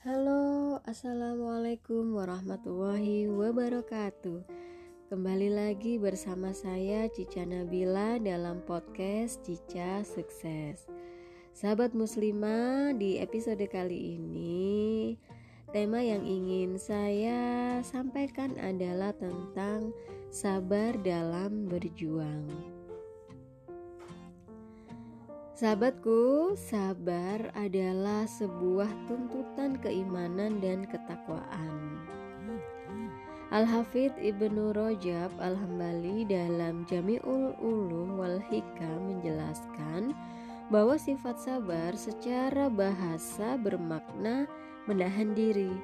Halo, assalamualaikum warahmatullahi wabarakatuh. Kembali lagi bersama saya Cica Nabila dalam podcast Cica Sukses. Sahabat muslimah, di episode kali ini tema yang ingin saya sampaikan adalah tentang sabar dalam berjuang. Sahabatku, sabar adalah sebuah tuntutan keimanan dan ketakwaan. Al-Hafidh Ibnu Rajab Al-Hambali dalam Jami'ul Ulum wal Hikam menjelaskan bahwa sifat sabar secara bahasa bermakna menahan diri.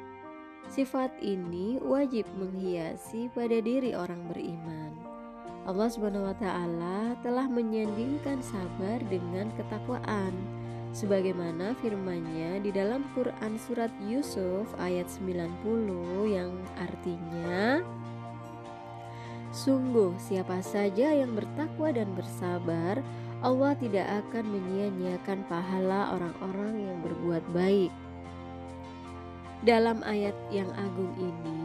Sifat ini wajib menghiasi pada diri orang beriman. Allah Subhanahu wa taala telah menyandingkan sabar dengan ketakwaan. Sebagaimana firman-Nya di dalam Quran surat Yusuf ayat 90 yang artinya Sungguh siapa saja yang bertakwa dan bersabar Allah tidak akan menyia-nyiakan pahala orang-orang yang berbuat baik. Dalam ayat yang agung ini,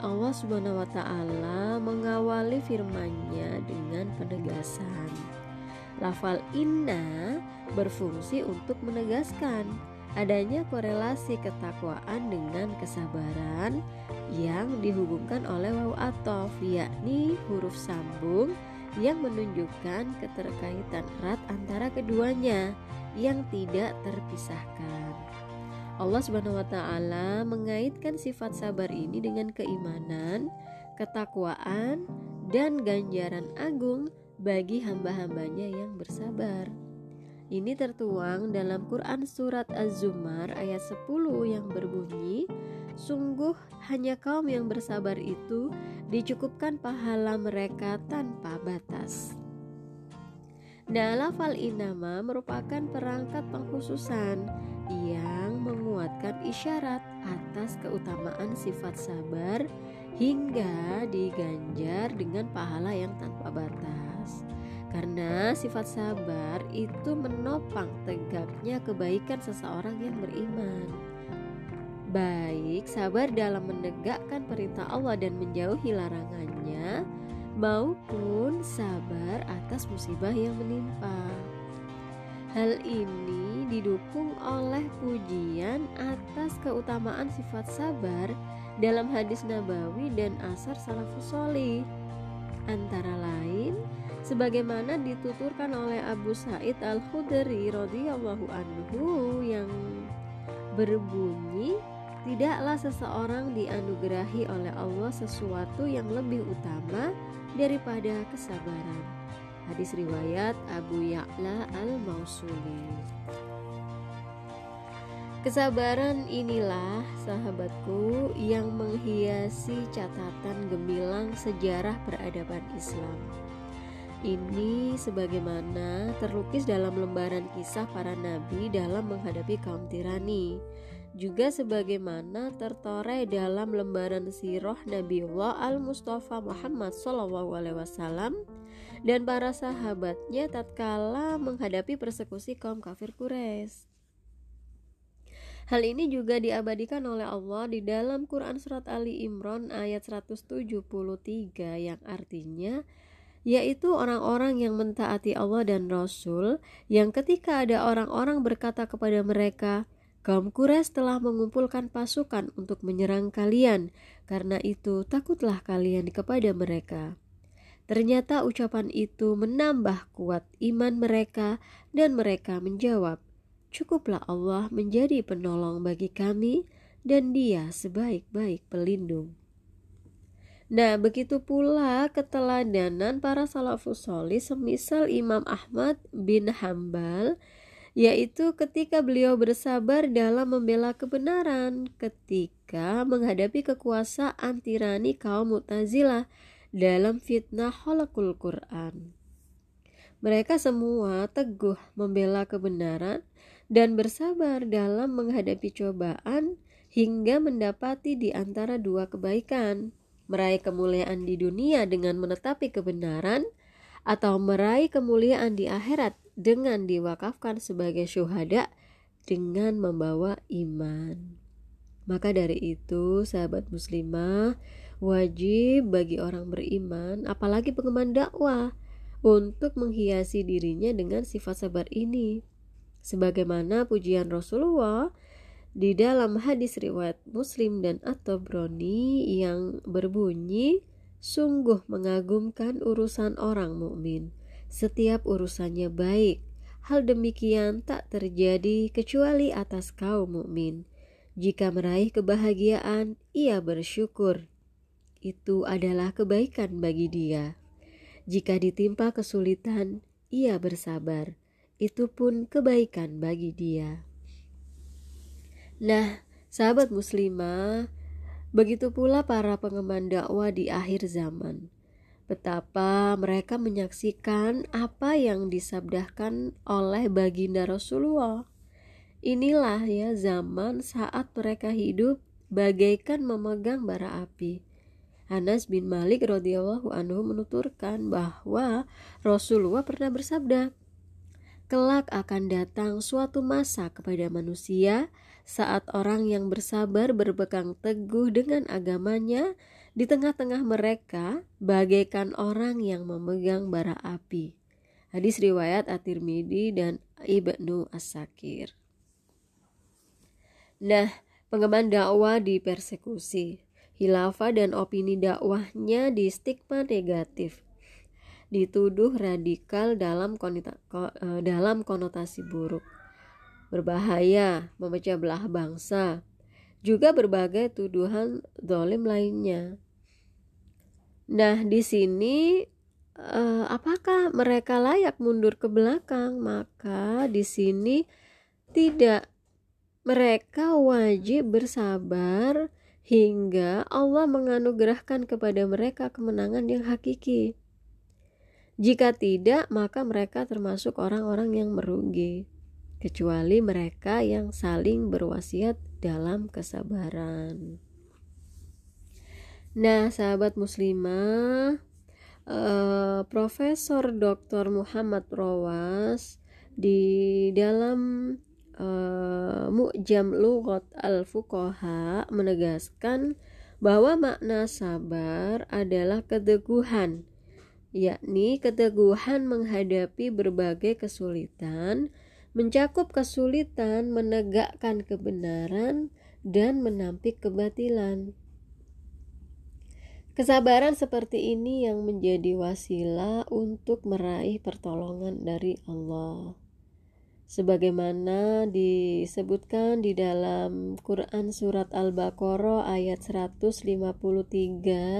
Allah Subhanahu wa taala mengawali firman-Nya dengan penegasan. Lafal inna berfungsi untuk menegaskan adanya korelasi ketakwaan dengan kesabaran yang dihubungkan oleh waw atof yakni huruf sambung yang menunjukkan keterkaitan erat antara keduanya yang tidak terpisahkan. Allah Subhanahu wa taala mengaitkan sifat sabar ini dengan keimanan, ketakwaan, dan ganjaran agung bagi hamba-hambanya yang bersabar. Ini tertuang dalam Quran surat Az-Zumar ayat 10 yang berbunyi, Sungguh hanya kaum yang bersabar itu dicukupkan pahala mereka tanpa batas. Nah, lafal inama merupakan perangkat pengkhususan yang menguatkan isyarat atas keutamaan sifat sabar hingga diganjar dengan pahala yang tanpa batas. Karena sifat sabar itu menopang tegaknya kebaikan seseorang yang beriman. Baik sabar dalam menegakkan perintah Allah dan menjauhi larangannya, maupun sabar atas musibah yang menimpa. Hal ini didukung oleh pujian atas keutamaan sifat sabar dalam hadis Nabawi dan asar salafus solih. Antara lain, sebagaimana dituturkan oleh Abu Said Al-Khudri radhiyallahu anhu yang berbunyi Tidaklah seseorang dianugerahi oleh Allah sesuatu yang lebih utama daripada kesabaran. Hadis riwayat Abu Ya'la Al-Mausuli. Kesabaran inilah sahabatku yang menghiasi catatan gemilang sejarah peradaban Islam. Ini sebagaimana terlukis dalam lembaran kisah para nabi dalam menghadapi kaum tirani juga sebagaimana tertore dalam lembaran sirah Nabiullah Al-Mustafa Muhammad SAW dan para sahabatnya tatkala menghadapi persekusi kaum kafir Quraisy. Hal ini juga diabadikan oleh Allah di dalam Quran Surat Ali Imran ayat 173 yang artinya yaitu orang-orang yang mentaati Allah dan Rasul yang ketika ada orang-orang berkata kepada mereka, Kaum Quraisy telah mengumpulkan pasukan untuk menyerang kalian, karena itu takutlah kalian kepada mereka. Ternyata ucapan itu menambah kuat iman mereka, dan mereka menjawab, "Cukuplah Allah menjadi penolong bagi kami, dan Dia sebaik-baik pelindung." Nah, begitu pula keteladanan para salafus solih semisal Imam Ahmad bin Hambal yaitu ketika beliau bersabar dalam membela kebenaran ketika menghadapi kekuasaan tirani kaum Mu'tazilah dalam fitnah holakul Quran. Mereka semua teguh membela kebenaran dan bersabar dalam menghadapi cobaan hingga mendapati di antara dua kebaikan, meraih kemuliaan di dunia dengan menetapi kebenaran atau meraih kemuliaan di akhirat dengan diwakafkan sebagai syuhada dengan membawa iman. Maka dari itu, sahabat muslimah, wajib bagi orang beriman, apalagi pengemban dakwah, untuk menghiasi dirinya dengan sifat sabar ini. Sebagaimana pujian Rasulullah di dalam hadis riwayat Muslim dan At-Tabrani yang berbunyi sungguh mengagumkan urusan orang mukmin. Setiap urusannya baik. Hal demikian tak terjadi kecuali atas kaum mukmin. Jika meraih kebahagiaan ia bersyukur. Itu adalah kebaikan bagi dia. Jika ditimpa kesulitan ia bersabar. Itu pun kebaikan bagi dia. Nah, sahabat muslimah, begitu pula para pengemban dakwah di akhir zaman. Betapa mereka menyaksikan apa yang disabdakan oleh baginda Rasulullah. Inilah ya zaman saat mereka hidup bagaikan memegang bara api. Anas bin Malik radhiyallahu anhu menuturkan bahwa Rasulullah pernah bersabda, "Kelak akan datang suatu masa kepada manusia saat orang yang bersabar berpegang teguh dengan agamanya di tengah-tengah mereka bagaikan orang yang memegang bara api. Hadis riwayat At-Tirmidzi dan Ibnu As-Sakir. Nah, pengemban dakwah dipersekusi. Hilafah dan opini dakwahnya di stigma negatif. Dituduh radikal dalam, eh, dalam konotasi buruk berbahaya, memecah belah bangsa, juga berbagai tuduhan dolim lainnya. Nah, di sini eh, apakah mereka layak mundur ke belakang? Maka di sini tidak mereka wajib bersabar hingga Allah menganugerahkan kepada mereka kemenangan yang hakiki. Jika tidak, maka mereka termasuk orang-orang yang merugi kecuali mereka yang saling berwasiat dalam kesabaran. Nah, sahabat muslimah, eh, Profesor Dr. Muhammad Rawas di dalam eh, Mu'jam Lughat Al-Fuqaha menegaskan bahwa makna sabar adalah keteguhan, yakni keteguhan menghadapi berbagai kesulitan mencakup kesulitan menegakkan kebenaran dan menampik kebatilan. Kesabaran seperti ini yang menjadi wasilah untuk meraih pertolongan dari Allah. Sebagaimana disebutkan di dalam Quran surat Al-Baqarah ayat 153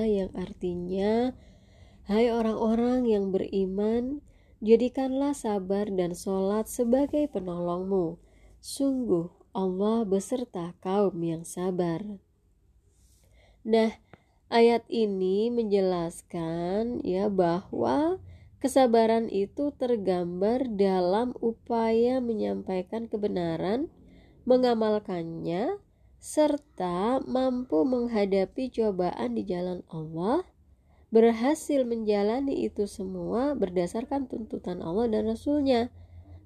yang artinya Hai orang-orang yang beriman, Jadikanlah sabar dan sholat sebagai penolongmu. Sungguh Allah beserta kaum yang sabar. Nah, ayat ini menjelaskan ya bahwa kesabaran itu tergambar dalam upaya menyampaikan kebenaran, mengamalkannya, serta mampu menghadapi cobaan di jalan Allah berhasil menjalani itu semua berdasarkan tuntutan Allah dan Rasulnya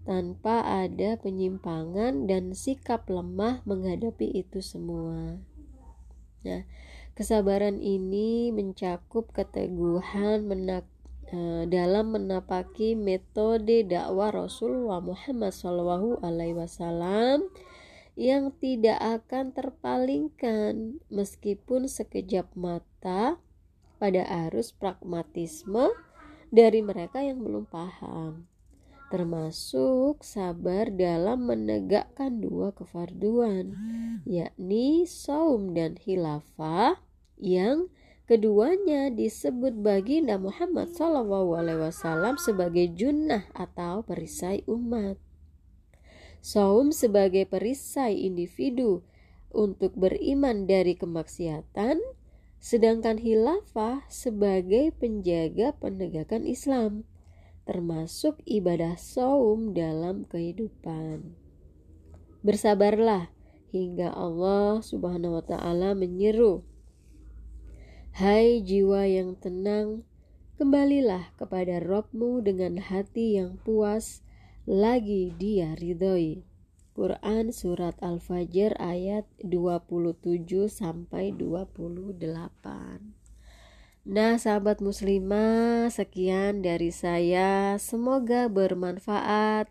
tanpa ada penyimpangan dan sikap lemah menghadapi itu semua. Nah, kesabaran ini mencakup keteguhan menak e, dalam menapaki metode dakwah Rasulullah Muhammad SAW Alaihi Wasallam yang tidak akan terpalingkan meskipun sekejap mata pada arus pragmatisme dari mereka yang belum paham. Termasuk sabar dalam menegakkan dua kefarduan yakni saum dan hilafah yang keduanya disebut baginda Muhammad SAW sebagai junnah atau perisai umat. Saum sebagai perisai individu untuk beriman dari kemaksiatan sedangkan hilafah sebagai penjaga penegakan Islam, termasuk ibadah saum dalam kehidupan. Bersabarlah hingga Allah Subhanahu wa taala menyeru, "Hai jiwa yang tenang, kembalilah kepada Robmu dengan hati yang puas, lagi Dia ridhoi." Quran surat Al-Fajr ayat 27 sampai 28. Nah, sahabat muslimah, sekian dari saya. Semoga bermanfaat.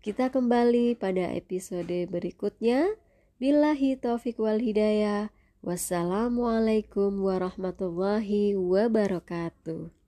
Kita kembali pada episode berikutnya. Billahi taufik wal hidayah. Wassalamualaikum warahmatullahi wabarakatuh.